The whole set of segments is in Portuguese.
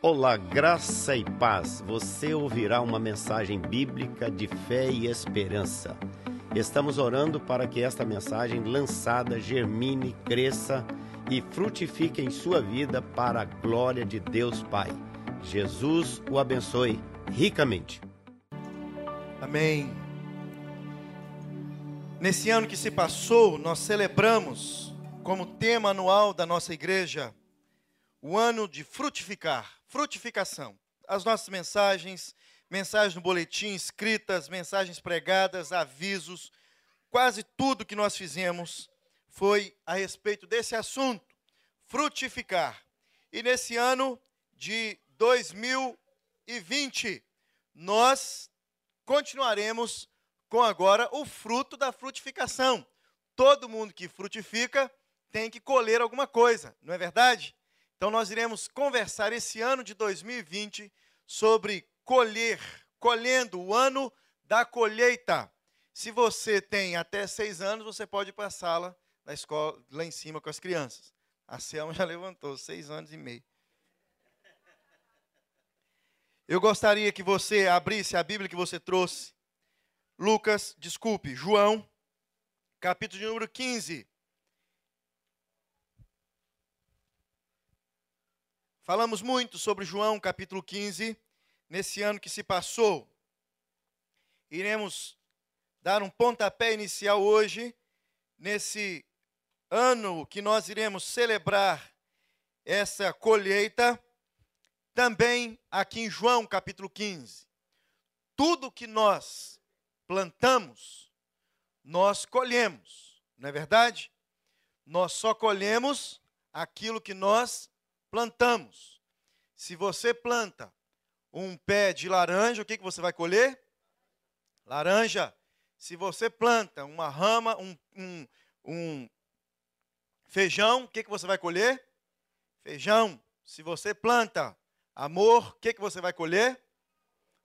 Olá, graça e paz. Você ouvirá uma mensagem bíblica de fé e esperança. Estamos orando para que esta mensagem lançada germine, cresça e frutifique em sua vida para a glória de Deus Pai. Jesus o abençoe ricamente. Amém. Nesse ano que se passou, nós celebramos como tema anual da nossa igreja o ano de frutificar, frutificação. As nossas mensagens, mensagens no boletim, escritas, mensagens pregadas, avisos, quase tudo que nós fizemos foi a respeito desse assunto, frutificar. E nesse ano de 2020, nós continuaremos com agora o fruto da frutificação. Todo mundo que frutifica tem que colher alguma coisa, não é verdade? Então nós iremos conversar esse ano de 2020 sobre colher, colhendo o ano da colheita. Se você tem até seis anos, você pode ir para a sala da escola lá em cima com as crianças. A Selma já levantou, seis anos e meio. Eu gostaria que você abrisse a Bíblia que você trouxe. Lucas, desculpe, João, capítulo de número 15. Falamos muito sobre João capítulo 15 nesse ano que se passou. Iremos dar um pontapé inicial hoje, nesse ano que nós iremos celebrar essa colheita, também aqui em João capítulo 15. Tudo que nós plantamos, nós colhemos, não é verdade? Nós só colhemos aquilo que nós plantamos. Se você planta um pé de laranja, o que, que você vai colher? Laranja. Se você planta uma rama, um, um, um feijão, o que, que você vai colher? Feijão. Se você planta amor, o que, que você vai colher?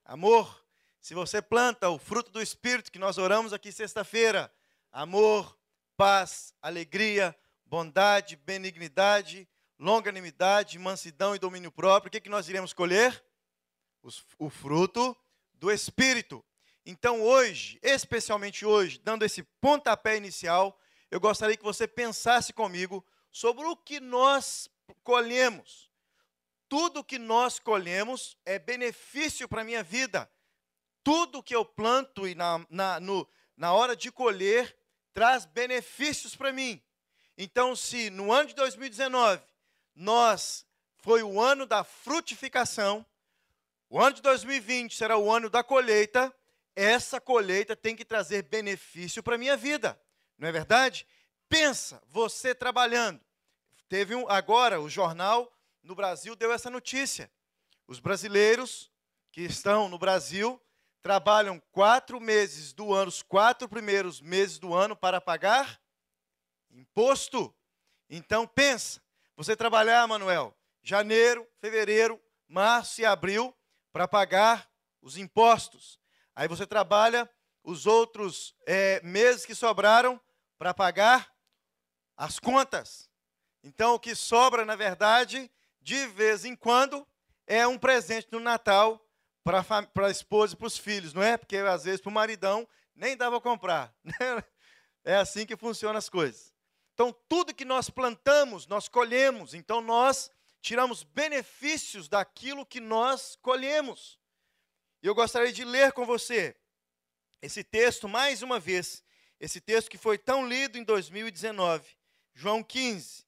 Amor. Se você planta o fruto do Espírito, que nós oramos aqui sexta-feira, amor, paz, alegria, bondade, benignidade, longanimidade, mansidão e domínio próprio, o que, que nós iremos colher? Os, o fruto do Espírito. Então, hoje, especialmente hoje, dando esse pontapé inicial, eu gostaria que você pensasse comigo sobre o que nós colhemos. Tudo que nós colhemos é benefício para a minha vida. Tudo que eu planto e na, na, no, na hora de colher traz benefícios para mim. Então, se no ano de 2019 nós foi o ano da frutificação, o ano de 2020 será o ano da colheita, essa colheita tem que trazer benefício para a minha vida, não é verdade? Pensa, você trabalhando. Teve um, agora o jornal no Brasil deu essa notícia. Os brasileiros que estão no Brasil trabalham quatro meses do ano, os quatro primeiros meses do ano para pagar imposto. Então pensa, você trabalhar, Manuel, janeiro, fevereiro, março e abril para pagar os impostos. Aí você trabalha os outros é, meses que sobraram para pagar as contas. Então, o que sobra, na verdade, de vez em quando, é um presente no Natal para a esposa e para os filhos, não é? Porque às vezes para o maridão nem dava comprar. Né? É assim que funcionam as coisas. Então, tudo que nós plantamos, nós colhemos. Então, nós tiramos benefícios daquilo que nós colhemos. E eu gostaria de ler com você esse texto mais uma vez. Esse texto que foi tão lido em 2019, João 15.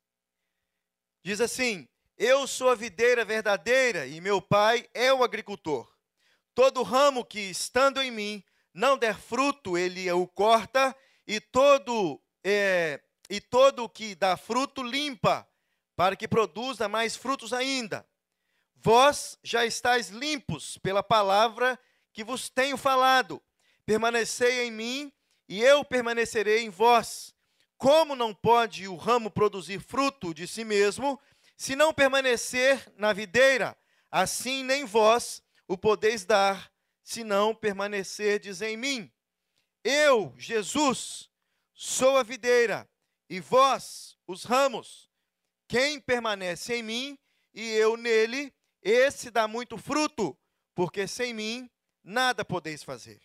Diz assim: Eu sou a videira verdadeira e meu pai é o agricultor. Todo ramo que estando em mim não der fruto, ele o corta, e todo é, e todo o que dá fruto limpa, para que produza mais frutos ainda. Vós já estáis limpos pela palavra que vos tenho falado. Permanecei em mim e eu permanecerei em vós. Como não pode o ramo produzir fruto de si mesmo, se não permanecer na videira? Assim nem vós o podeis dar, se não permanecerdes em mim. Eu, Jesus, sou a videira e vós, os ramos, quem permanece em mim e eu nele, esse dá muito fruto, porque sem mim nada podeis fazer.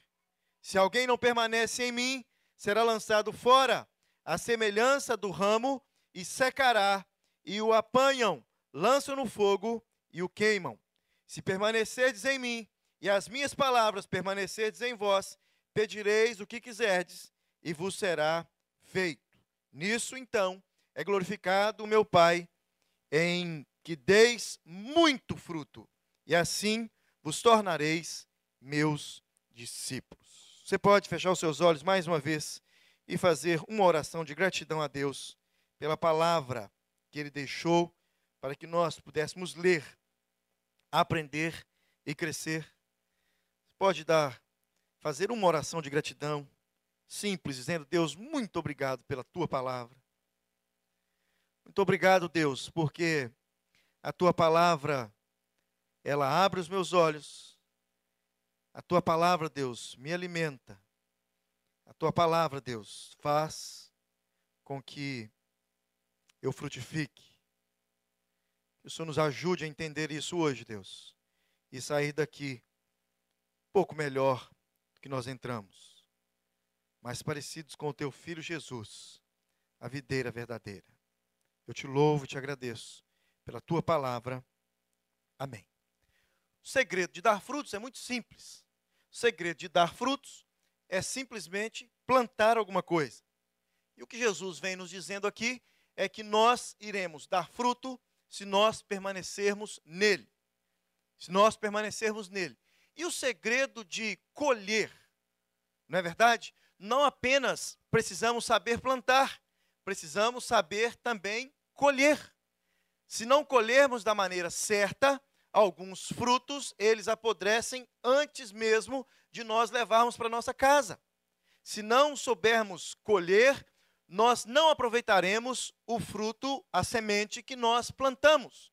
Se alguém não permanece em mim, será lançado fora, a semelhança do ramo, e secará, e o apanham, lançam no fogo e o queimam. Se permanecerdes em mim, e as minhas palavras permanecerdes em vós, pedireis o que quiserdes, e vos será feito. Nisso, então, é glorificado o meu Pai, em que deis muito fruto, e assim vos tornareis meus discípulos. Você pode fechar os seus olhos mais uma vez e fazer uma oração de gratidão a Deus pela palavra que Ele deixou para que nós pudéssemos ler, aprender e crescer. Pode dar, fazer uma oração de gratidão simples, dizendo: Deus, muito obrigado pela tua palavra. Muito obrigado, Deus, porque a tua palavra ela abre os meus olhos. A tua palavra, Deus, me alimenta. A tua palavra, Deus, faz com que eu frutifique. Que o Senhor nos ajude a entender isso hoje, Deus, e sair daqui um pouco melhor do que nós entramos mais parecidos com o teu filho Jesus, a videira verdadeira. Eu te louvo e te agradeço pela tua palavra. Amém. O segredo de dar frutos é muito simples. O segredo de dar frutos é simplesmente plantar alguma coisa. E o que Jesus vem nos dizendo aqui é que nós iremos dar fruto se nós permanecermos nele. Se nós permanecermos nele. E o segredo de colher, não é verdade? Não apenas precisamos saber plantar, precisamos saber também colher. Se não colhermos da maneira certa, alguns frutos, eles apodrecem antes mesmo de nós levarmos para nossa casa. Se não soubermos colher, nós não aproveitaremos o fruto, a semente que nós plantamos.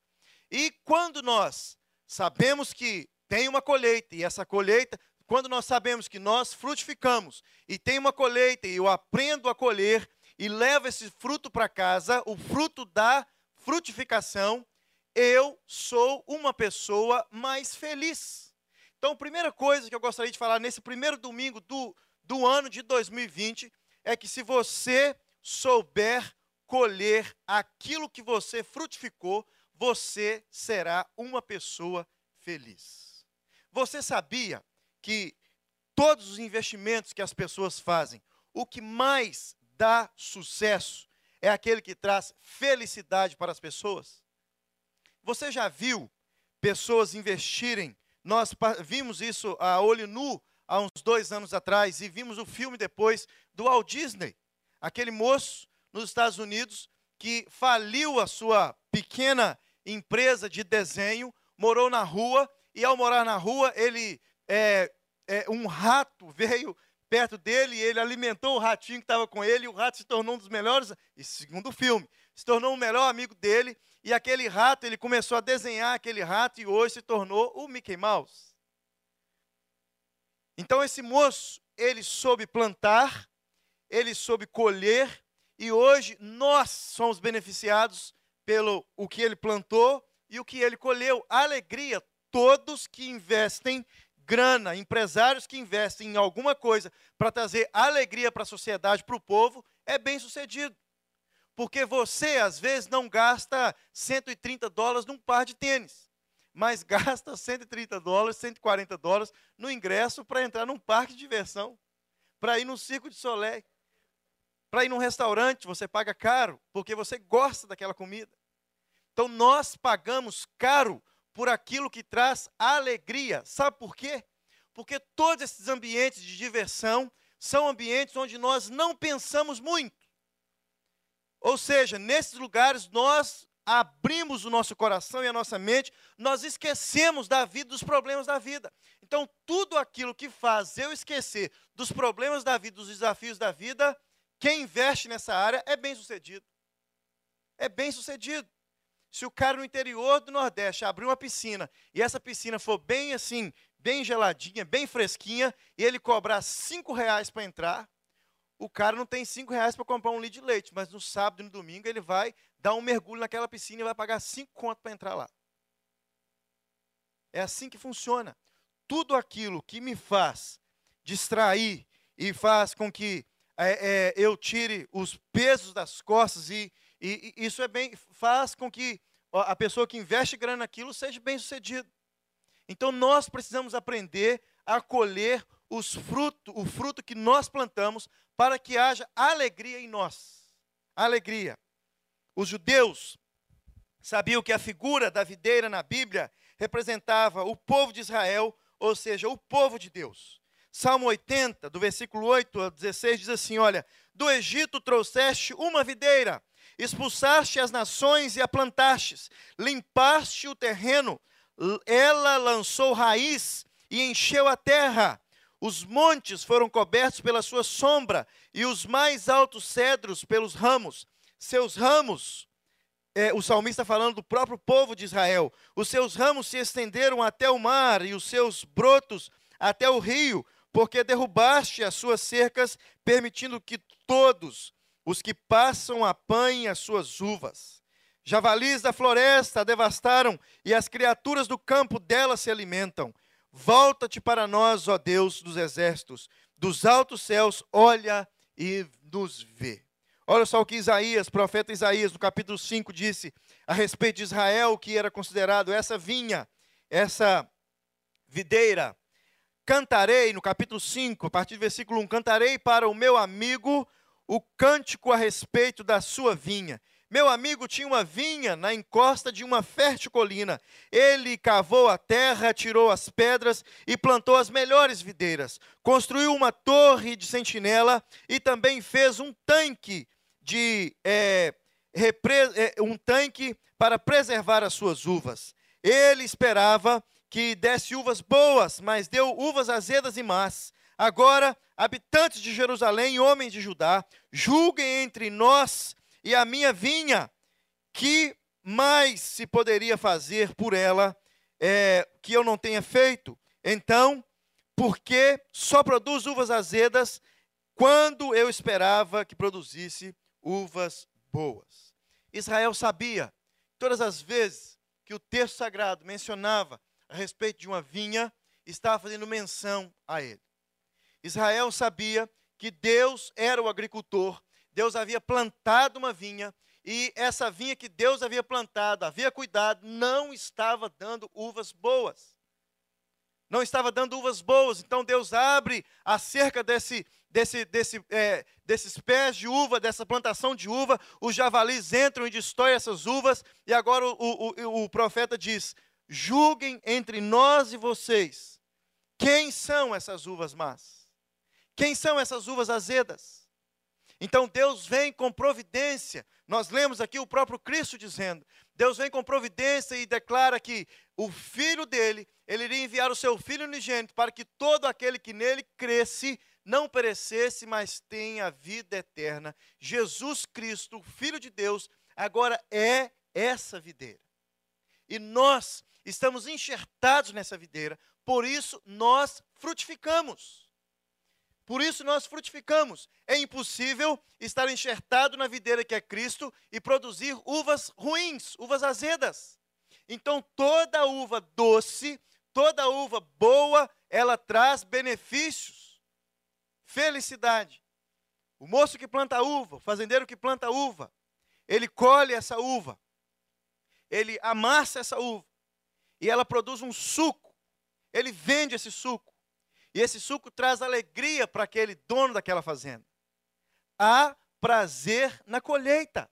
E quando nós sabemos que tem uma colheita, e essa colheita quando nós sabemos que nós frutificamos e tem uma colheita e eu aprendo a colher e levo esse fruto para casa, o fruto da frutificação, eu sou uma pessoa mais feliz. Então, a primeira coisa que eu gostaria de falar nesse primeiro domingo do, do ano de 2020 é que se você souber colher aquilo que você frutificou, você será uma pessoa feliz. Você sabia que todos os investimentos que as pessoas fazem, o que mais dá sucesso é aquele que traz felicidade para as pessoas. Você já viu pessoas investirem? Nós vimos isso a olho nu há uns dois anos atrás e vimos o filme depois do Walt Disney, aquele moço nos Estados Unidos que faliu a sua pequena empresa de desenho, morou na rua e ao morar na rua ele é, é, um rato veio perto dele e ele alimentou o ratinho que estava com ele, e o rato se tornou um dos melhores, e segundo o filme, se tornou o melhor amigo dele, e aquele rato, ele começou a desenhar aquele rato e hoje se tornou o Mickey Mouse. Então esse moço, ele soube plantar, ele soube colher, e hoje nós somos beneficiados pelo o que ele plantou e o que ele colheu. Alegria, todos que investem grana, empresários que investem em alguma coisa para trazer alegria para a sociedade, para o povo, é bem sucedido. Porque você, às vezes, não gasta 130 dólares num par de tênis, mas gasta 130 dólares, 140 dólares no ingresso para entrar num parque de diversão, para ir no circo de Soleil, para ir num restaurante, você paga caro, porque você gosta daquela comida. Então, nós pagamos caro por aquilo que traz alegria. Sabe por quê? Porque todos esses ambientes de diversão são ambientes onde nós não pensamos muito. Ou seja, nesses lugares nós abrimos o nosso coração e a nossa mente, nós esquecemos da vida, dos problemas da vida. Então, tudo aquilo que faz eu esquecer dos problemas da vida, dos desafios da vida, quem investe nessa área é bem sucedido. É bem sucedido. Se o cara no interior do Nordeste abrir uma piscina e essa piscina for bem assim, bem geladinha, bem fresquinha, e ele cobrar cinco reais para entrar, o cara não tem cinco reais para comprar um litro de leite, mas no sábado e no domingo ele vai dar um mergulho naquela piscina e vai pagar cinco conto para entrar lá. É assim que funciona. Tudo aquilo que me faz distrair e faz com que é, é, eu tire os pesos das costas e, e, e, isso é bem faz com que a pessoa que investe grana naquilo seja bem sucedido. Então nós precisamos aprender a colher os fruto, o fruto que nós plantamos para que haja alegria em nós. Alegria. Os judeus sabiam que a figura da videira na Bíblia representava o povo de Israel, ou seja, o povo de Deus. Salmo 80, do versículo 8 a 16, diz assim: Olha, do Egito trouxeste uma videira, expulsaste as nações e a plantastes, limpaste o terreno, ela lançou raiz e encheu a terra. Os montes foram cobertos pela sua sombra, e os mais altos cedros pelos ramos. Seus ramos, é, o salmista falando do próprio povo de Israel, os seus ramos se estenderam até o mar, e os seus brotos até o rio, porque derrubaste as suas cercas, permitindo que todos os que passam apanhem as suas uvas. Javalis da floresta a devastaram, e as criaturas do campo dela se alimentam. Volta-te para nós, ó Deus dos exércitos, dos altos céus, olha e nos vê. Olha só o que Isaías, profeta Isaías, no capítulo 5, disse a respeito de Israel, que era considerado essa vinha, essa videira. Cantarei, no capítulo 5, a partir do versículo 1, cantarei para o meu amigo o cântico a respeito da sua vinha meu amigo tinha uma vinha na encosta de uma fértil colina. Ele cavou a terra, tirou as pedras e plantou as melhores videiras. Construiu uma torre de sentinela e também fez um tanque de é, é, um tanque para preservar as suas uvas. Ele esperava que desse uvas boas, mas deu uvas azedas e más. Agora, habitantes de Jerusalém e homens de Judá, julguem entre nós e a minha vinha, que mais se poderia fazer por ela é, que eu não tenha feito? Então, porque só produz uvas azedas quando eu esperava que produzisse uvas boas. Israel sabia, todas as vezes que o texto sagrado mencionava a respeito de uma vinha, estava fazendo menção a ele. Israel sabia que Deus era o agricultor Deus havia plantado uma vinha e essa vinha que Deus havia plantado, havia cuidado, não estava dando uvas boas. Não estava dando uvas boas. Então Deus abre acerca desse, desse, desse, é, desses pés de uva, dessa plantação de uva. Os javalis entram e destroem essas uvas. E agora o, o, o profeta diz: julguem entre nós e vocês quem são essas uvas más. Quem são essas uvas azedas? Então Deus vem com providência. Nós lemos aqui o próprio Cristo dizendo: Deus vem com providência e declara que o filho dele, ele iria enviar o seu filho unigênito para que todo aquele que nele cresce não perecesse, mas tenha vida eterna. Jesus Cristo, filho de Deus, agora é essa videira. E nós estamos enxertados nessa videira, por isso nós frutificamos. Por isso nós frutificamos. É impossível estar enxertado na videira que é Cristo e produzir uvas ruins, uvas azedas. Então toda uva doce, toda uva boa, ela traz benefícios, felicidade. O moço que planta uva, o fazendeiro que planta uva, ele colhe essa uva, ele amassa essa uva e ela produz um suco. Ele vende esse suco. E esse suco traz alegria para aquele dono daquela fazenda. Há prazer na colheita.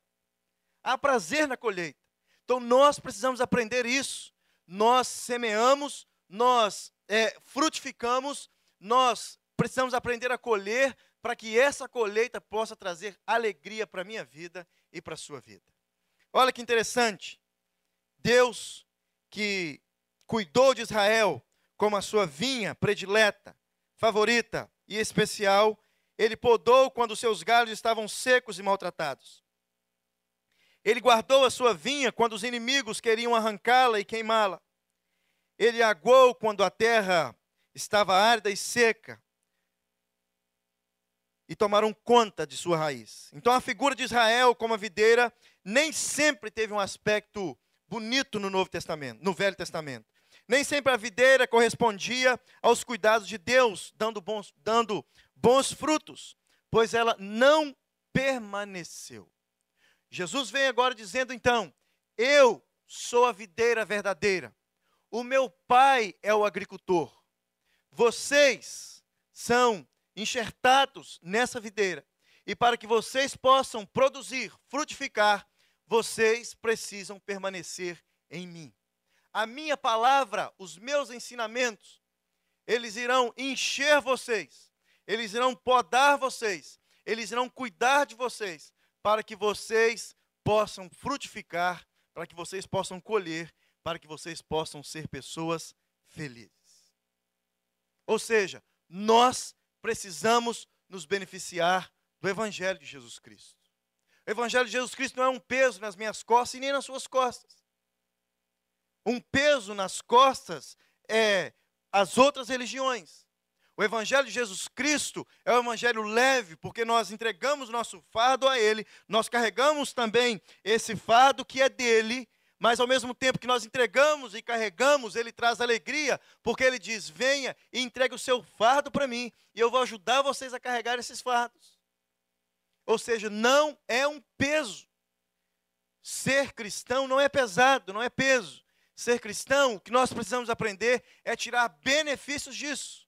Há prazer na colheita. Então nós precisamos aprender isso. Nós semeamos, nós é, frutificamos, nós precisamos aprender a colher para que essa colheita possa trazer alegria para a minha vida e para a sua vida. Olha que interessante. Deus que cuidou de Israel como a sua vinha predileta, favorita e especial, ele podou quando seus galhos estavam secos e maltratados. Ele guardou a sua vinha quando os inimigos queriam arrancá-la e queimá-la. Ele aguou quando a terra estava árida e seca. E tomaram conta de sua raiz. Então a figura de Israel como a videira nem sempre teve um aspecto bonito no Novo Testamento, no Velho Testamento. Nem sempre a videira correspondia aos cuidados de Deus, dando bons, dando bons frutos, pois ela não permaneceu. Jesus vem agora dizendo então: Eu sou a videira verdadeira, o meu pai é o agricultor, vocês são enxertados nessa videira, e para que vocês possam produzir, frutificar, vocês precisam permanecer em mim. A minha palavra, os meus ensinamentos, eles irão encher vocês, eles irão podar vocês, eles irão cuidar de vocês, para que vocês possam frutificar, para que vocês possam colher, para que vocês possam ser pessoas felizes. Ou seja, nós precisamos nos beneficiar do Evangelho de Jesus Cristo. O Evangelho de Jesus Cristo não é um peso nas minhas costas e nem nas suas costas. Um peso nas costas é as outras religiões. O Evangelho de Jesus Cristo é um evangelho leve, porque nós entregamos nosso fardo a Ele, nós carregamos também esse fardo que é dele, mas ao mesmo tempo que nós entregamos e carregamos, Ele traz alegria, porque Ele diz: venha e entregue o seu fardo para mim, e eu vou ajudar vocês a carregar esses fardos. Ou seja, não é um peso. Ser cristão não é pesado, não é peso. Ser cristão, o que nós precisamos aprender é tirar benefícios disso.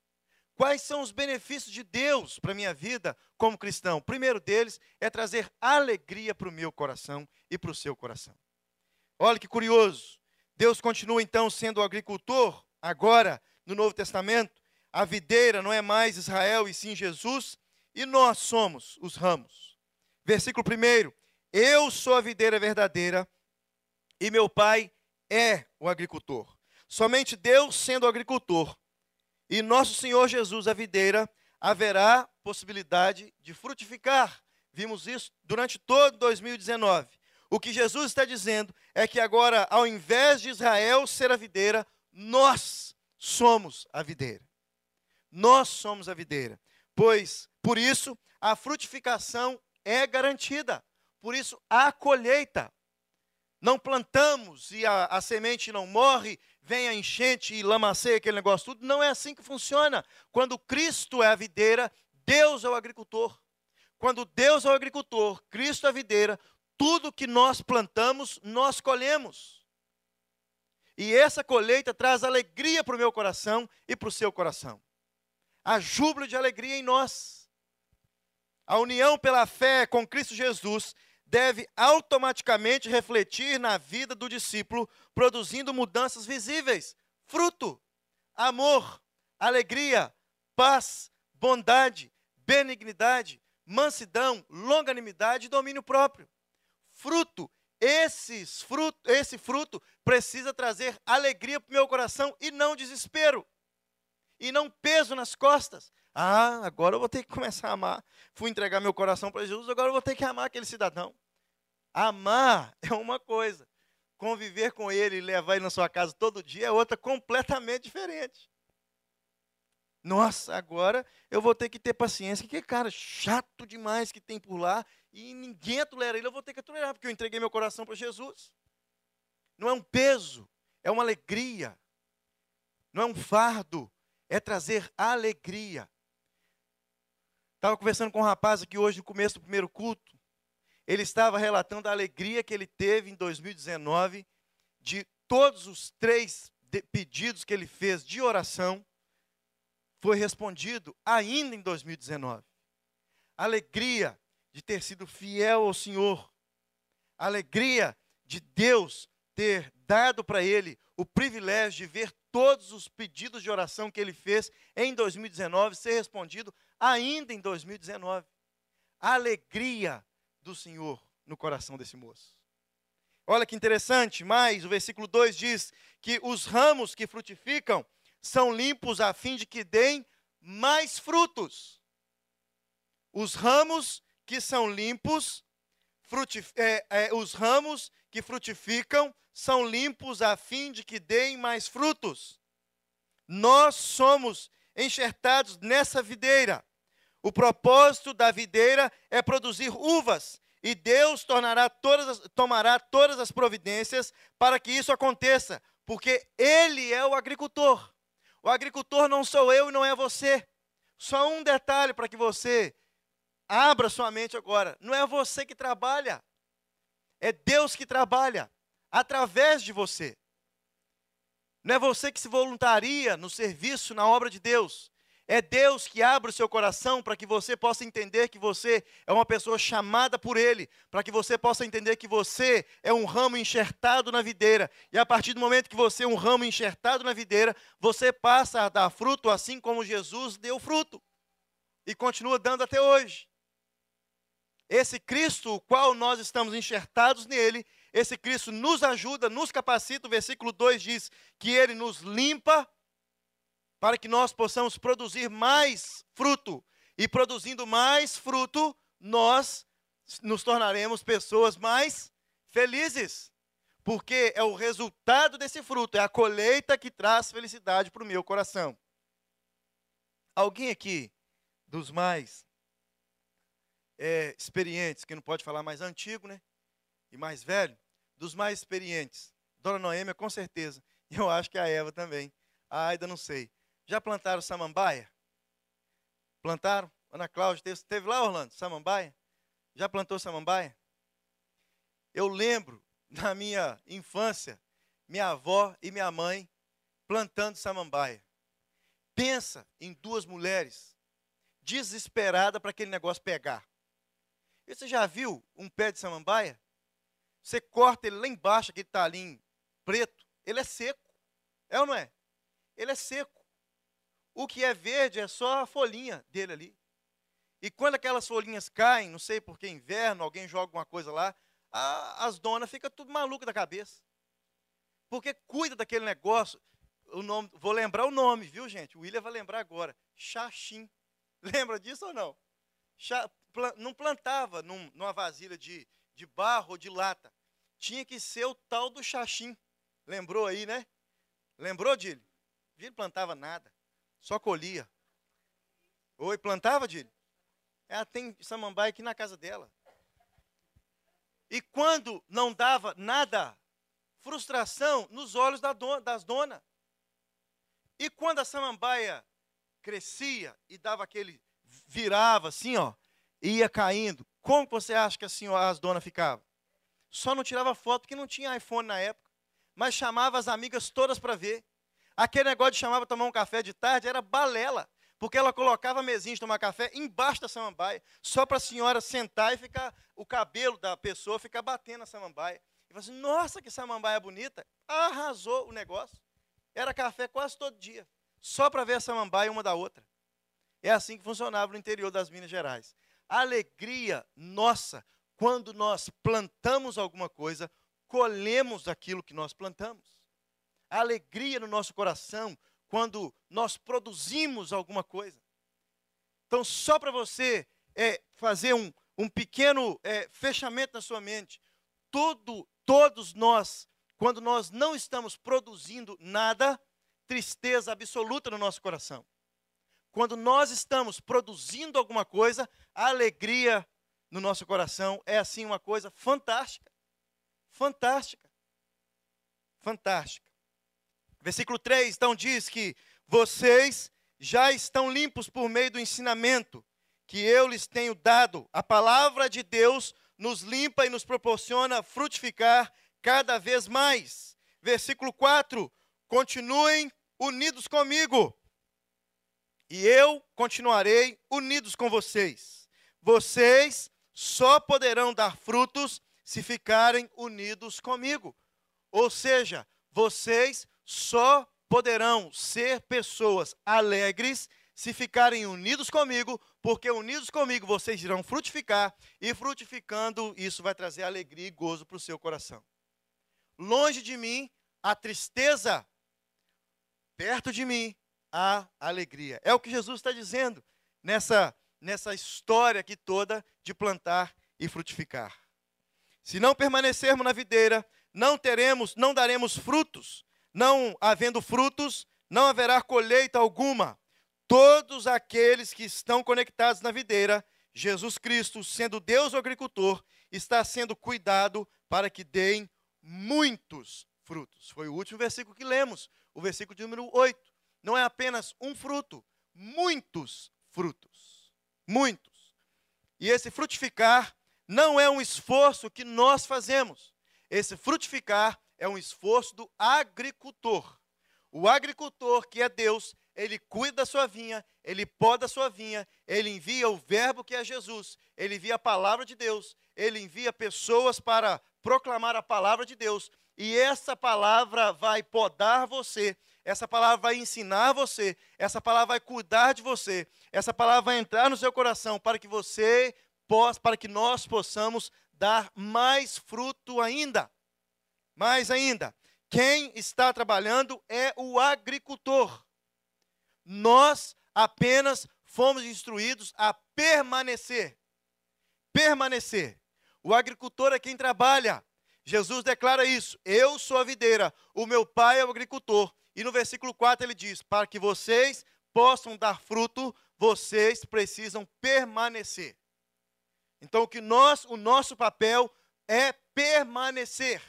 Quais são os benefícios de Deus para a minha vida como cristão? O primeiro deles é trazer alegria para o meu coração e para o seu coração. Olha que curioso. Deus continua então sendo o agricultor, agora no Novo Testamento. A videira não é mais Israel e sim Jesus, e nós somos os ramos. Versículo 1: Eu sou a videira verdadeira e meu pai é o agricultor. Somente Deus sendo o agricultor e nosso Senhor Jesus a videira, haverá possibilidade de frutificar. Vimos isso durante todo 2019. O que Jesus está dizendo é que agora, ao invés de Israel ser a videira, nós somos a videira. Nós somos a videira. Pois, por isso, a frutificação é garantida. Por isso, há colheita. Não plantamos e a, a semente não morre, vem a enchente e lamaceia aquele negócio tudo. Não é assim que funciona. Quando Cristo é a videira, Deus é o agricultor. Quando Deus é o agricultor, Cristo é a videira, tudo que nós plantamos, nós colhemos. E essa colheita traz alegria para o meu coração e para o seu coração. Há júbilo de alegria em nós. A união pela fé com Cristo Jesus deve automaticamente refletir na vida do discípulo, produzindo mudanças visíveis, fruto, amor, alegria, paz, bondade, benignidade, mansidão, longanimidade e domínio próprio. Fruto, esses fruto, esse fruto precisa trazer alegria para o meu coração e não desespero, e não peso nas costas. Ah, agora eu vou ter que começar a amar. Fui entregar meu coração para Jesus, agora eu vou ter que amar aquele cidadão. Amar é uma coisa. Conviver com ele e levar ele na sua casa todo dia é outra completamente diferente. Nossa, agora eu vou ter que ter paciência. Que cara chato demais que tem por lá e ninguém tolera ele, eu vou ter que tolerar, porque eu entreguei meu coração para Jesus. Não é um peso, é uma alegria. Não é um fardo, é trazer alegria. Estava conversando com um rapaz aqui hoje no começo do primeiro culto. Ele estava relatando a alegria que ele teve em 2019 de todos os três pedidos que ele fez de oração foi respondido ainda em 2019. Alegria de ter sido fiel ao Senhor. Alegria de Deus ter dado para ele o privilégio de ver todos os pedidos de oração que ele fez em 2019 ser respondido ainda em 2019. A alegria do Senhor no coração desse moço. Olha que interessante, mas o versículo 2 diz que os ramos que frutificam são limpos a fim de que deem mais frutos. Os ramos que são limpos, é, é, os ramos que frutificam são limpos a fim de que deem mais frutos. Nós somos enxertados nessa videira. O propósito da videira é produzir uvas, e Deus tornará todas as, tomará todas as providências para que isso aconteça, porque ele é o agricultor. O agricultor não sou eu e não é você. Só um detalhe para que você abra sua mente agora: não é você que trabalha, é Deus que trabalha através de você. Não é você que se voluntaria no serviço, na obra de Deus. É Deus que abre o seu coração para que você possa entender que você é uma pessoa chamada por Ele, para que você possa entender que você é um ramo enxertado na videira. E a partir do momento que você é um ramo enxertado na videira, você passa a dar fruto assim como Jesus deu fruto e continua dando até hoje. Esse Cristo, o qual nós estamos enxertados nele, esse Cristo nos ajuda, nos capacita. O versículo 2 diz que ele nos limpa para que nós possamos produzir mais fruto. E produzindo mais fruto, nós nos tornaremos pessoas mais felizes. Porque é o resultado desse fruto, é a colheita que traz felicidade para o meu coração. Alguém aqui, dos mais é, experientes, que não pode falar mais antigo, né? E mais velho, dos mais experientes. Dona Noêmia, com certeza. E eu acho que a Eva também. A Aida, não sei. Já plantaram samambaia? Plantaram? Ana Cláudia, teve, teve lá, Orlando, samambaia? Já plantou samambaia? Eu lembro, na minha infância, minha avó e minha mãe plantando samambaia. Pensa em duas mulheres desesperadas para aquele negócio pegar. E você já viu um pé de samambaia? Você corta ele lá embaixo, aquele talinho preto, ele é seco. É ou não é? Ele é seco. O que é verde é só a folhinha dele ali. E quando aquelas folhinhas caem, não sei por que inverno, alguém joga alguma coisa lá, a, as donas ficam tudo malucas da cabeça. Porque cuida daquele negócio. O nome, vou lembrar o nome, viu, gente? O William vai lembrar agora. Xaxim. Lembra disso ou não? Chá, não plantava num, numa vasilha de, de barro ou de lata. Tinha que ser o tal do xaxim. Lembrou aí, né? Lembrou, Dile? Ele plantava nada. Só colhia. Oi, plantava, Dile? Ela tem samambaia aqui na casa dela. E quando não dava nada, frustração nos olhos das donas. E quando a samambaia crescia e dava aquele, virava assim, ó, ia caindo, como você acha que assim as donas ficavam? Só não tirava foto porque não tinha iPhone na época, mas chamava as amigas todas para ver. Aquele negócio de chamar para tomar um café de tarde era balela, porque ela colocava a mesinha de tomar café embaixo da samambaia, só para a senhora sentar e ficar, o cabelo da pessoa ficar batendo na samambaia. E falou assim, nossa, que samambaia bonita. Arrasou o negócio. Era café quase todo dia, só para ver a samambaia uma da outra. É assim que funcionava no interior das Minas Gerais. Alegria nossa, quando nós plantamos alguma coisa, colhemos aquilo que nós plantamos alegria no nosso coração quando nós produzimos alguma coisa. Então, só para você é, fazer um, um pequeno é, fechamento na sua mente, todo, todos nós, quando nós não estamos produzindo nada, tristeza absoluta no nosso coração. Quando nós estamos produzindo alguma coisa, a alegria no nosso coração é assim uma coisa fantástica. Fantástica. Fantástica. Versículo 3 então diz que vocês já estão limpos por meio do ensinamento que eu lhes tenho dado. A palavra de Deus nos limpa e nos proporciona frutificar cada vez mais. Versículo 4: continuem unidos comigo, e eu continuarei unidos com vocês. Vocês só poderão dar frutos se ficarem unidos comigo. Ou seja, vocês só poderão ser pessoas alegres se ficarem unidos comigo, porque unidos comigo vocês irão frutificar, e frutificando, isso vai trazer alegria e gozo para o seu coração. Longe de mim a tristeza, perto de mim a alegria. É o que Jesus está dizendo nessa, nessa história aqui toda de plantar e frutificar. Se não permanecermos na videira, não teremos, não daremos frutos não havendo frutos, não haverá colheita alguma. Todos aqueles que estão conectados na videira, Jesus Cristo, sendo Deus o agricultor, está sendo cuidado para que deem muitos frutos. Foi o último versículo que lemos, o versículo de número 8. Não é apenas um fruto, muitos frutos. Muitos. E esse frutificar não é um esforço que nós fazemos. Esse frutificar é um esforço do agricultor. O agricultor, que é Deus, ele cuida da sua vinha, ele poda a sua vinha, ele envia o verbo que é Jesus, ele envia a palavra de Deus, ele envia pessoas para proclamar a palavra de Deus, e essa palavra vai podar você, essa palavra vai ensinar você, essa palavra vai cuidar de você, essa palavra vai entrar no seu coração para que você possa, para que nós possamos dar mais fruto ainda. Mais ainda, quem está trabalhando é o agricultor. Nós apenas fomos instruídos a permanecer. Permanecer. O agricultor é quem trabalha. Jesus declara isso. Eu sou a videira, o meu pai é o agricultor. E no versículo 4 ele diz: Para que vocês possam dar fruto, vocês precisam permanecer. Então, o que nós, o nosso papel é permanecer.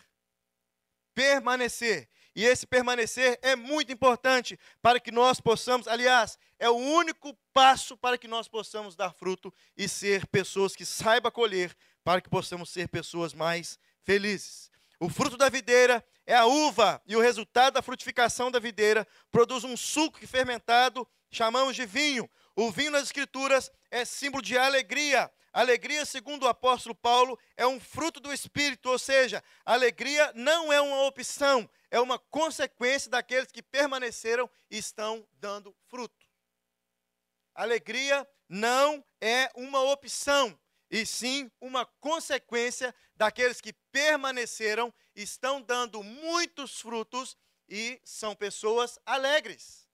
Permanecer. E esse permanecer é muito importante para que nós possamos, aliás, é o único passo para que nós possamos dar fruto e ser pessoas que saibam colher, para que possamos ser pessoas mais felizes. O fruto da videira é a uva, e o resultado da frutificação da videira produz um suco fermentado, chamamos de vinho. O vinho nas Escrituras é símbolo de alegria. Alegria, segundo o apóstolo Paulo, é um fruto do Espírito, ou seja, alegria não é uma opção, é uma consequência daqueles que permaneceram e estão dando fruto. Alegria não é uma opção, e sim uma consequência daqueles que permaneceram, estão dando muitos frutos e são pessoas alegres.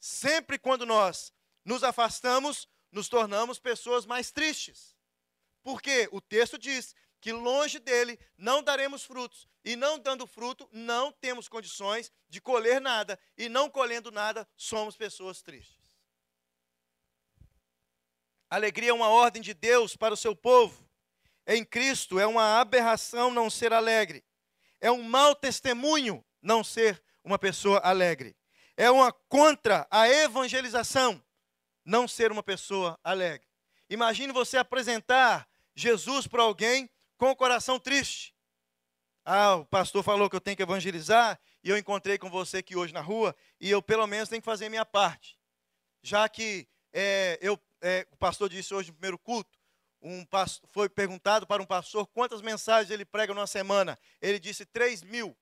Sempre quando nós nos afastamos, nos tornamos pessoas mais tristes. Porque o texto diz que longe dele não daremos frutos, e não dando fruto, não temos condições de colher nada, e não colhendo nada, somos pessoas tristes. Alegria é uma ordem de Deus para o seu povo. Em Cristo é uma aberração não ser alegre. É um mau testemunho não ser uma pessoa alegre. É uma contra a evangelização não ser uma pessoa alegre. Imagine você apresentar Jesus para alguém com o coração triste. Ah, o pastor falou que eu tenho que evangelizar e eu encontrei com você aqui hoje na rua e eu pelo menos tenho que fazer minha parte. Já que é, eu, é, o pastor disse hoje no primeiro culto, um pastor, foi perguntado para um pastor quantas mensagens ele prega numa semana. Ele disse 3 mil.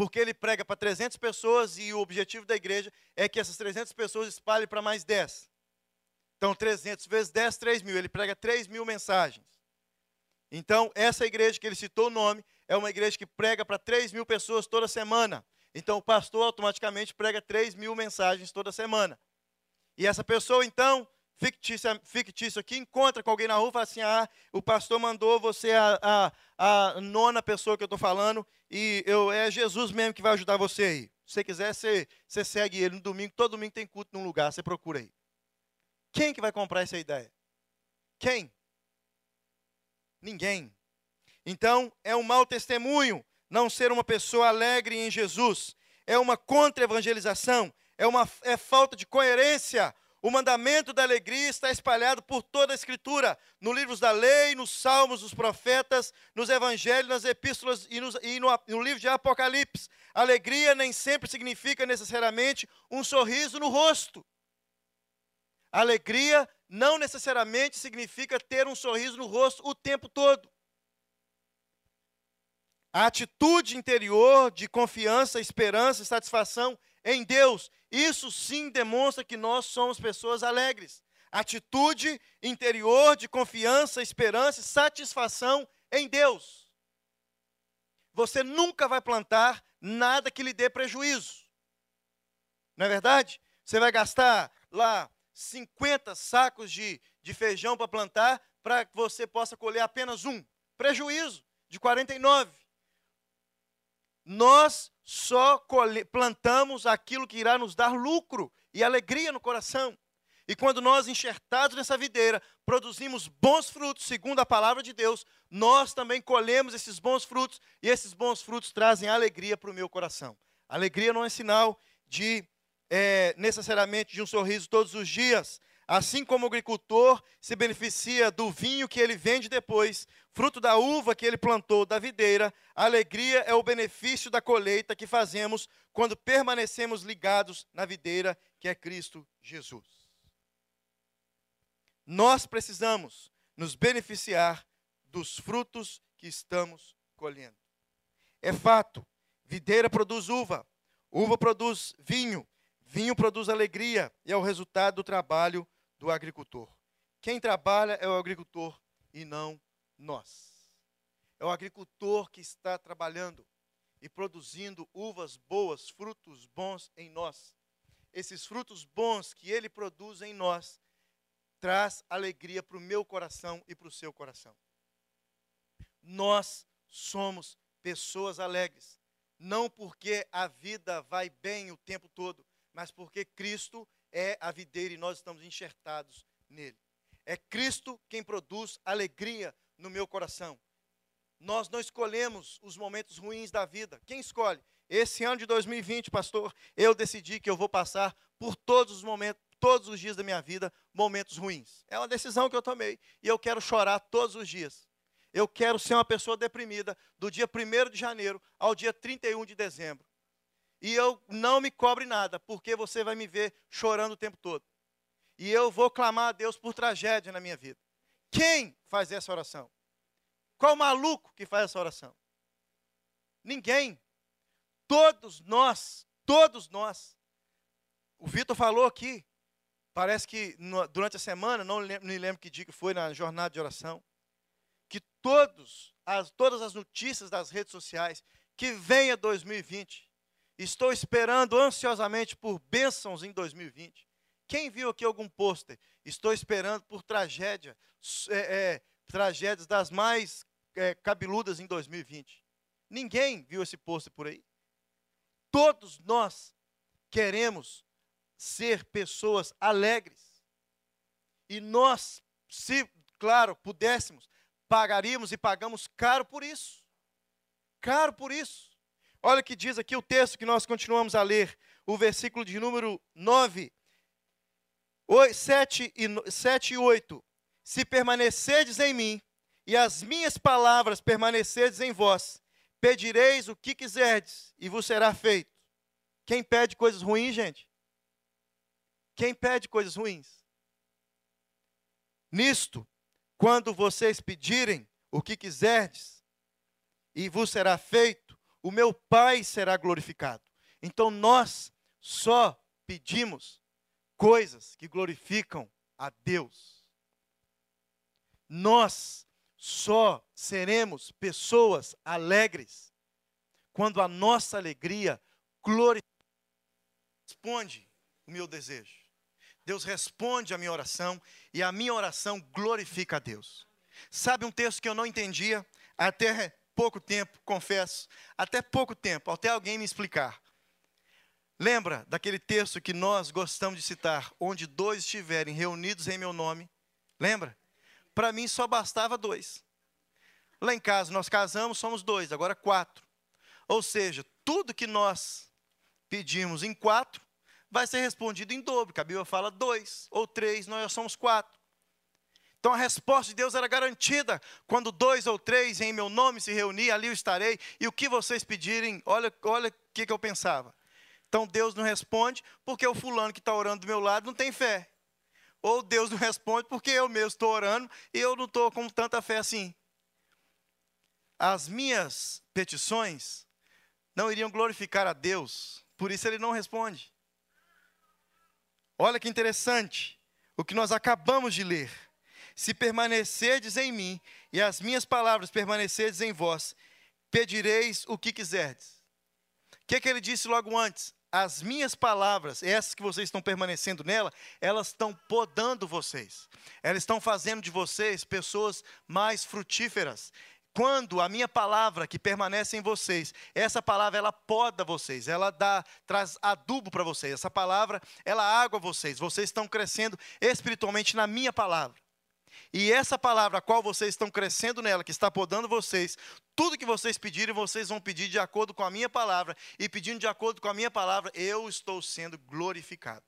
Porque ele prega para 300 pessoas e o objetivo da igreja é que essas 300 pessoas espalhem para mais 10. Então, 300 vezes 10, 3 mil. Ele prega 3 mil mensagens. Então, essa igreja que ele citou o nome é uma igreja que prega para 3 mil pessoas toda semana. Então, o pastor automaticamente prega 3 mil mensagens toda semana. E essa pessoa, então, fictícia, fictício aqui, encontra com alguém na rua e fala assim: ah, o pastor mandou você a, a, a nona pessoa que eu estou falando, e eu, é Jesus mesmo que vai ajudar você aí. Se você quiser, você, você segue ele no domingo, todo domingo tem culto num lugar, você procura aí. Quem que vai comprar essa ideia? Quem? Ninguém. Então, é um mau testemunho não ser uma pessoa alegre em Jesus. É uma contra-evangelização. É uma é falta de coerência o mandamento da alegria está espalhado por toda a Escritura, nos livros da lei, nos salmos, nos profetas, nos evangelhos, nas epístolas e, nos, e no, no livro de Apocalipse. Alegria nem sempre significa necessariamente um sorriso no rosto. Alegria não necessariamente significa ter um sorriso no rosto o tempo todo. A atitude interior de confiança, esperança e satisfação em Deus isso sim demonstra que nós somos pessoas alegres. Atitude interior de confiança, esperança e satisfação em Deus. Você nunca vai plantar nada que lhe dê prejuízo. Não é verdade? Você vai gastar lá 50 sacos de, de feijão para plantar para que você possa colher apenas um. Prejuízo de 49. Nós só plantamos aquilo que irá nos dar lucro e alegria no coração. E quando nós, enxertados nessa videira, produzimos bons frutos, segundo a palavra de Deus, nós também colhemos esses bons frutos, e esses bons frutos trazem alegria para o meu coração. Alegria não é sinal de é, necessariamente de um sorriso todos os dias. Assim como o agricultor se beneficia do vinho que ele vende depois, fruto da uva que ele plantou, da videira, a alegria é o benefício da colheita que fazemos quando permanecemos ligados na videira que é Cristo Jesus. Nós precisamos nos beneficiar dos frutos que estamos colhendo. É fato, videira produz uva, uva produz vinho, vinho produz alegria e é o resultado do trabalho do agricultor. Quem trabalha é o agricultor e não nós. É o agricultor que está trabalhando e produzindo uvas boas, frutos bons em nós. Esses frutos bons que ele produz em nós traz alegria para o meu coração e para o seu coração. Nós somos pessoas alegres, não porque a vida vai bem o tempo todo, mas porque Cristo é a videira e nós estamos enxertados nele. É Cristo quem produz alegria no meu coração. Nós não escolhemos os momentos ruins da vida. Quem escolhe? Esse ano de 2020, pastor, eu decidi que eu vou passar por todos os momentos, todos os dias da minha vida, momentos ruins. É uma decisão que eu tomei e eu quero chorar todos os dias. Eu quero ser uma pessoa deprimida do dia 1 de janeiro ao dia 31 de dezembro e eu não me cobre nada, porque você vai me ver chorando o tempo todo. E eu vou clamar a Deus por tragédia na minha vida. Quem faz essa oração? Qual maluco que faz essa oração? Ninguém. Todos nós, todos nós. O Vitor falou aqui, parece que durante a semana, não me lembro que dia que foi na jornada de oração, que todos, as, todas as notícias das redes sociais, que venha 2020, Estou esperando ansiosamente por bênçãos em 2020. Quem viu aqui algum pôster? Estou esperando por tragédia, é, é, tragédias das mais é, cabeludas em 2020. Ninguém viu esse pôster por aí. Todos nós queremos ser pessoas alegres. E nós, se, claro, pudéssemos, pagaríamos e pagamos caro por isso. Caro por isso. Olha o que diz aqui o texto que nós continuamos a ler, o versículo de número 9, 7 e, 7 e 8. Se permanecerdes em mim, e as minhas palavras permanecerdes em vós, pedireis o que quiserdes, e vos será feito. Quem pede coisas ruins, gente? Quem pede coisas ruins? Nisto, quando vocês pedirem o que quiserdes, e vos será feito, o meu Pai será glorificado. Então nós só pedimos coisas que glorificam a Deus. Nós só seremos pessoas alegres quando a nossa alegria glorifica. Responde o meu desejo. Deus responde a minha oração e a minha oração glorifica a Deus. Sabe um texto que eu não entendia até pouco tempo, confesso, até pouco tempo, até alguém me explicar. Lembra daquele texto que nós gostamos de citar, onde dois estiverem reunidos em meu nome? Lembra? Para mim só bastava dois. Lá em casa nós casamos, somos dois, agora quatro. Ou seja, tudo que nós pedimos em quatro vai ser respondido em dobro, a Bíblia fala dois ou três, nós somos quatro. Então a resposta de Deus era garantida. Quando dois ou três em meu nome se reunir, ali eu estarei. E o que vocês pedirem, olha, olha o que, que eu pensava. Então Deus não responde porque o fulano que está orando do meu lado não tem fé. Ou Deus não responde porque eu mesmo estou orando e eu não estou com tanta fé assim. As minhas petições não iriam glorificar a Deus, por isso ele não responde. Olha que interessante o que nós acabamos de ler. Se permanecerdes em mim e as minhas palavras permanecerdes em vós, pedireis o que quiserdes. O que, que ele disse logo antes? As minhas palavras, essas que vocês estão permanecendo nela, elas estão podando vocês. Elas estão fazendo de vocês pessoas mais frutíferas. quando a minha palavra que permanece em vocês, essa palavra ela poda vocês, ela dá traz adubo para vocês. Essa palavra, ela água vocês. Vocês estão crescendo espiritualmente na minha palavra. E essa palavra, a qual vocês estão crescendo nela, que está podando vocês, tudo que vocês pedirem, vocês vão pedir de acordo com a minha palavra, e pedindo de acordo com a minha palavra, eu estou sendo glorificado.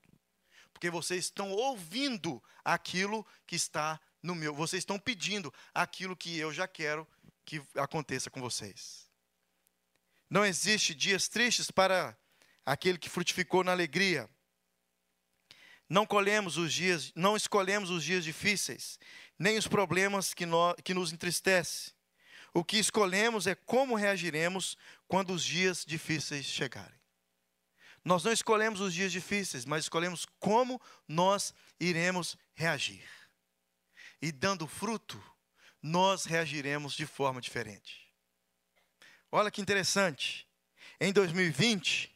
Porque vocês estão ouvindo aquilo que está no meu, vocês estão pedindo aquilo que eu já quero que aconteça com vocês. Não existe dias tristes para aquele que frutificou na alegria. Não colhemos os dias, não escolhemos os dias difíceis, nem os problemas que, nós, que nos entristecem. O que escolhemos é como reagiremos quando os dias difíceis chegarem. Nós não escolhemos os dias difíceis, mas escolhemos como nós iremos reagir. E dando fruto, nós reagiremos de forma diferente. Olha que interessante. Em 2020,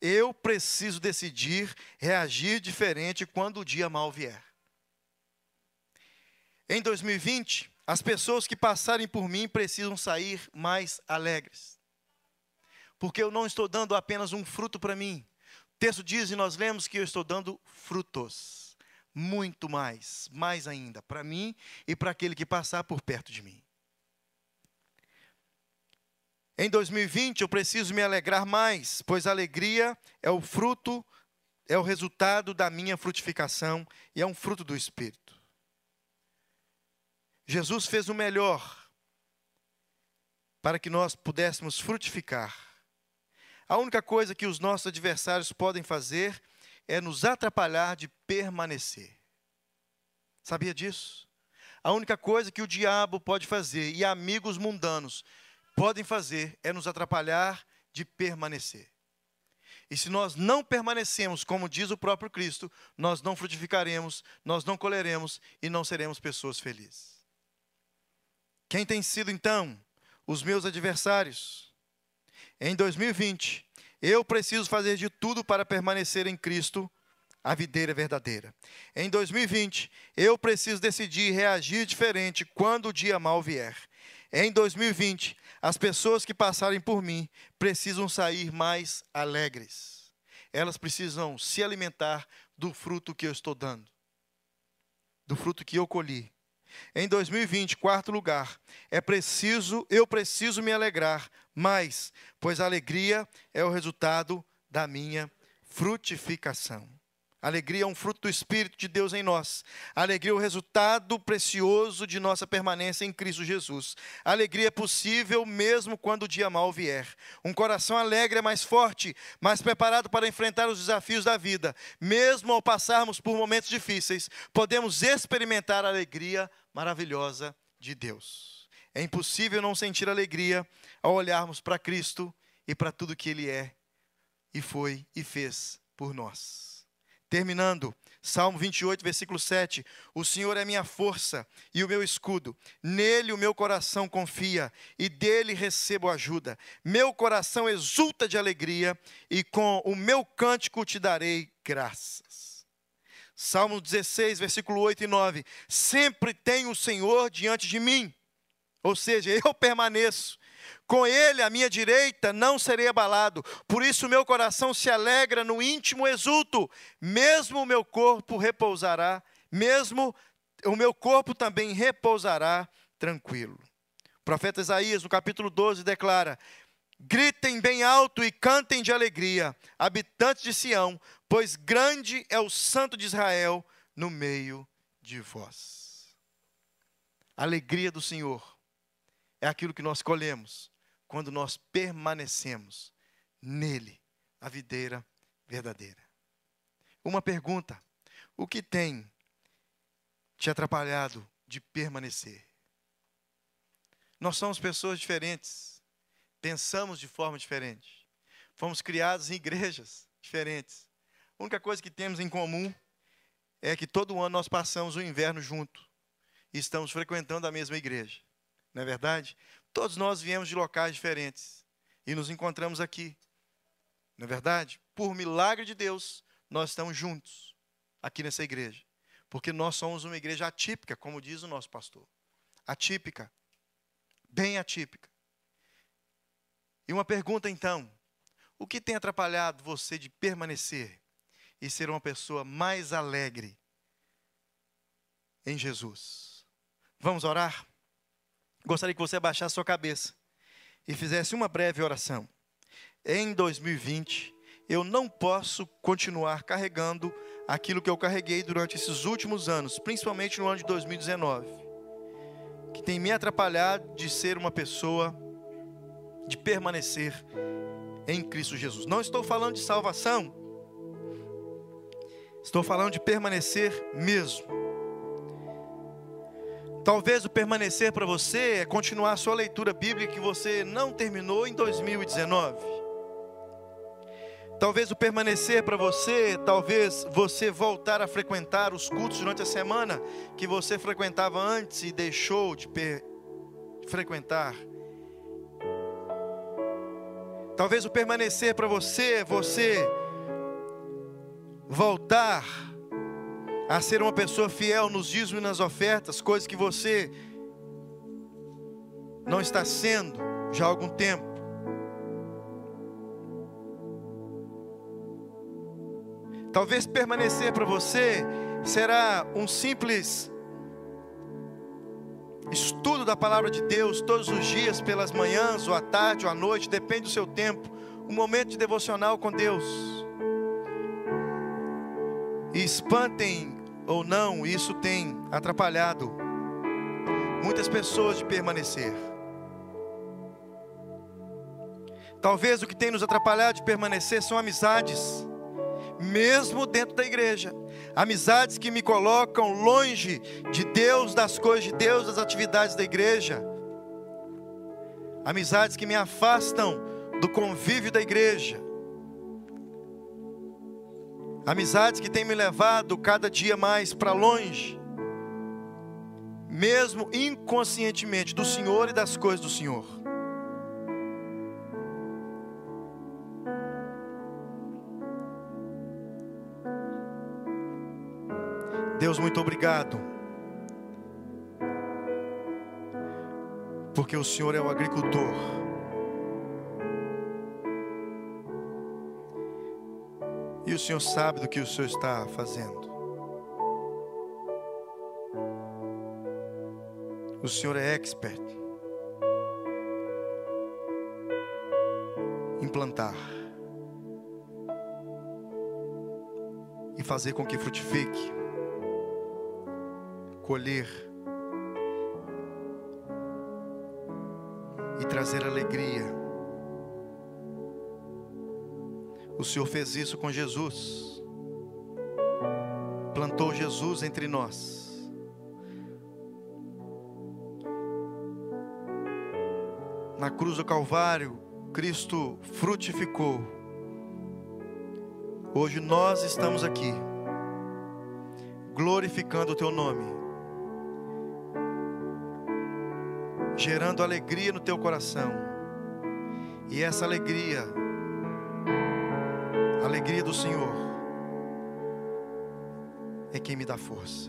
eu preciso decidir reagir diferente quando o dia mal vier. Em 2020, as pessoas que passarem por mim precisam sair mais alegres. Porque eu não estou dando apenas um fruto para mim. O texto diz e nós lemos que eu estou dando frutos muito mais, mais ainda, para mim e para aquele que passar por perto de mim. Em 2020 eu preciso me alegrar mais, pois a alegria é o fruto, é o resultado da minha frutificação e é um fruto do Espírito. Jesus fez o melhor para que nós pudéssemos frutificar. A única coisa que os nossos adversários podem fazer é nos atrapalhar de permanecer. Sabia disso? A única coisa que o diabo pode fazer e amigos mundanos podem fazer é nos atrapalhar de permanecer. E se nós não permanecemos, como diz o próprio Cristo, nós não frutificaremos, nós não colheremos e não seremos pessoas felizes. Quem tem sido então os meus adversários? Em 2020, eu preciso fazer de tudo para permanecer em Cristo, a videira verdadeira. Em 2020, eu preciso decidir reagir diferente quando o dia mal vier. Em 2020, as pessoas que passarem por mim precisam sair mais alegres. Elas precisam se alimentar do fruto que eu estou dando, do fruto que eu colhi. Em 2020, quarto lugar, é preciso, eu preciso me alegrar mais, pois a alegria é o resultado da minha frutificação. Alegria é um fruto do Espírito de Deus em nós. Alegria é o resultado precioso de nossa permanência em Cristo Jesus. Alegria é possível mesmo quando o dia mal vier. Um coração alegre é mais forte, mais preparado para enfrentar os desafios da vida. Mesmo ao passarmos por momentos difíceis, podemos experimentar a alegria maravilhosa de Deus. É impossível não sentir alegria ao olharmos para Cristo e para tudo que Ele é e foi e fez por nós. Terminando, Salmo 28, versículo 7. O Senhor é minha força e o meu escudo. Nele o meu coração confia e dele recebo ajuda. Meu coração exulta de alegria e com o meu cântico te darei graças. Salmo 16, versículo 8 e 9. Sempre tem o Senhor diante de mim. Ou seja, eu permaneço com ele à minha direita não serei abalado. Por isso meu coração se alegra no íntimo exulto. Mesmo o meu corpo repousará, mesmo o meu corpo também repousará tranquilo. O profeta Isaías, no capítulo 12, declara: Gritem bem alto e cantem de alegria, habitantes de Sião, pois grande é o Santo de Israel no meio de vós. Alegria do Senhor é aquilo que nós colhemos quando nós permanecemos nele, a videira verdadeira. Uma pergunta: o que tem te atrapalhado de permanecer? Nós somos pessoas diferentes, pensamos de forma diferente, fomos criados em igrejas diferentes. A única coisa que temos em comum é que todo ano nós passamos o inverno junto e estamos frequentando a mesma igreja. Não é verdade? Todos nós viemos de locais diferentes e nos encontramos aqui. Não é verdade? Por milagre de Deus, nós estamos juntos aqui nessa igreja. Porque nós somos uma igreja atípica, como diz o nosso pastor. Atípica. bem atípica. E uma pergunta então: o que tem atrapalhado você de permanecer e ser uma pessoa mais alegre em Jesus? Vamos orar? Gostaria que você abaixasse sua cabeça e fizesse uma breve oração. Em 2020, eu não posso continuar carregando aquilo que eu carreguei durante esses últimos anos, principalmente no ano de 2019, que tem me atrapalhado de ser uma pessoa, de permanecer em Cristo Jesus. Não estou falando de salvação, estou falando de permanecer mesmo. Talvez o permanecer para você é continuar a sua leitura bíblica que você não terminou em 2019. Talvez o permanecer para você, talvez você voltar a frequentar os cultos durante a semana que você frequentava antes e deixou de frequentar. Talvez o permanecer para você é você voltar a ser uma pessoa fiel nos dízimos e nas ofertas, coisas que você não está sendo já há algum tempo. Talvez permanecer para você será um simples estudo da palavra de Deus todos os dias, pelas manhãs, ou à tarde, ou à noite, depende do seu tempo, um momento de devocional com Deus. Espantem ou não, isso tem atrapalhado muitas pessoas de permanecer. Talvez o que tem nos atrapalhado de permanecer são amizades, mesmo dentro da igreja. Amizades que me colocam longe de Deus, das coisas de Deus, das atividades da igreja. Amizades que me afastam do convívio da igreja. Amizades que têm me levado cada dia mais para longe, mesmo inconscientemente, do Senhor e das coisas do Senhor. Deus, muito obrigado. Porque o Senhor é o agricultor. E o Senhor sabe do que o Senhor está fazendo. O Senhor é expert em plantar e fazer com que frutifique, colher e trazer alegria O Senhor fez isso com Jesus. Plantou Jesus entre nós. Na cruz do Calvário, Cristo frutificou. Hoje nós estamos aqui, glorificando o Teu nome, gerando alegria no Teu coração, e essa alegria a alegria do Senhor é quem me dá força.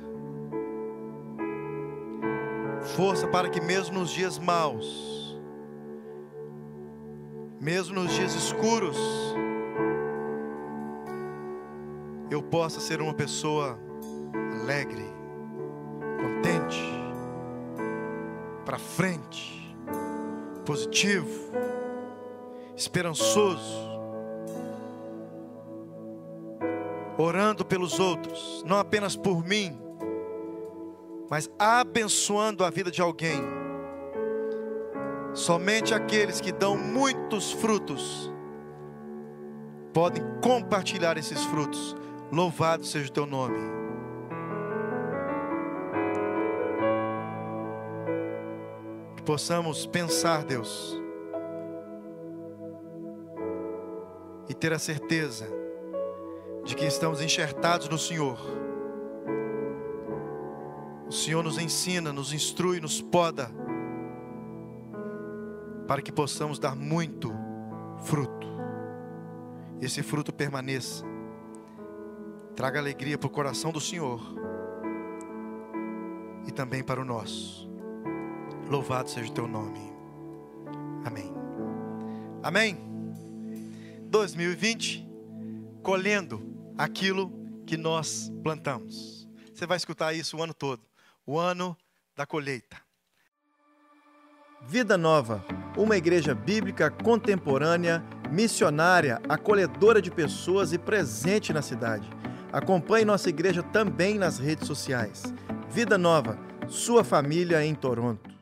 Força para que, mesmo nos dias maus, mesmo nos dias escuros, eu possa ser uma pessoa alegre, contente, para frente, positivo, esperançoso orando pelos outros, não apenas por mim, mas abençoando a vida de alguém. Somente aqueles que dão muitos frutos podem compartilhar esses frutos. Louvado seja o teu nome. Que possamos pensar, Deus, e ter a certeza de que estamos enxertados no Senhor. O Senhor nos ensina, nos instrui, nos poda, para que possamos dar muito fruto. Esse fruto permaneça, traga alegria para o coração do Senhor e também para o nosso. Louvado seja o teu nome. Amém? 2020, colhendo aquilo que nós plantamos. Você vai escutar isso o ano todo o ano da colheita. Vida Nova, uma igreja bíblica contemporânea, missionária, acolhedora de pessoas e presente na cidade. Acompanhe nossa igreja também nas redes sociais. Vida Nova, sua família em Toronto.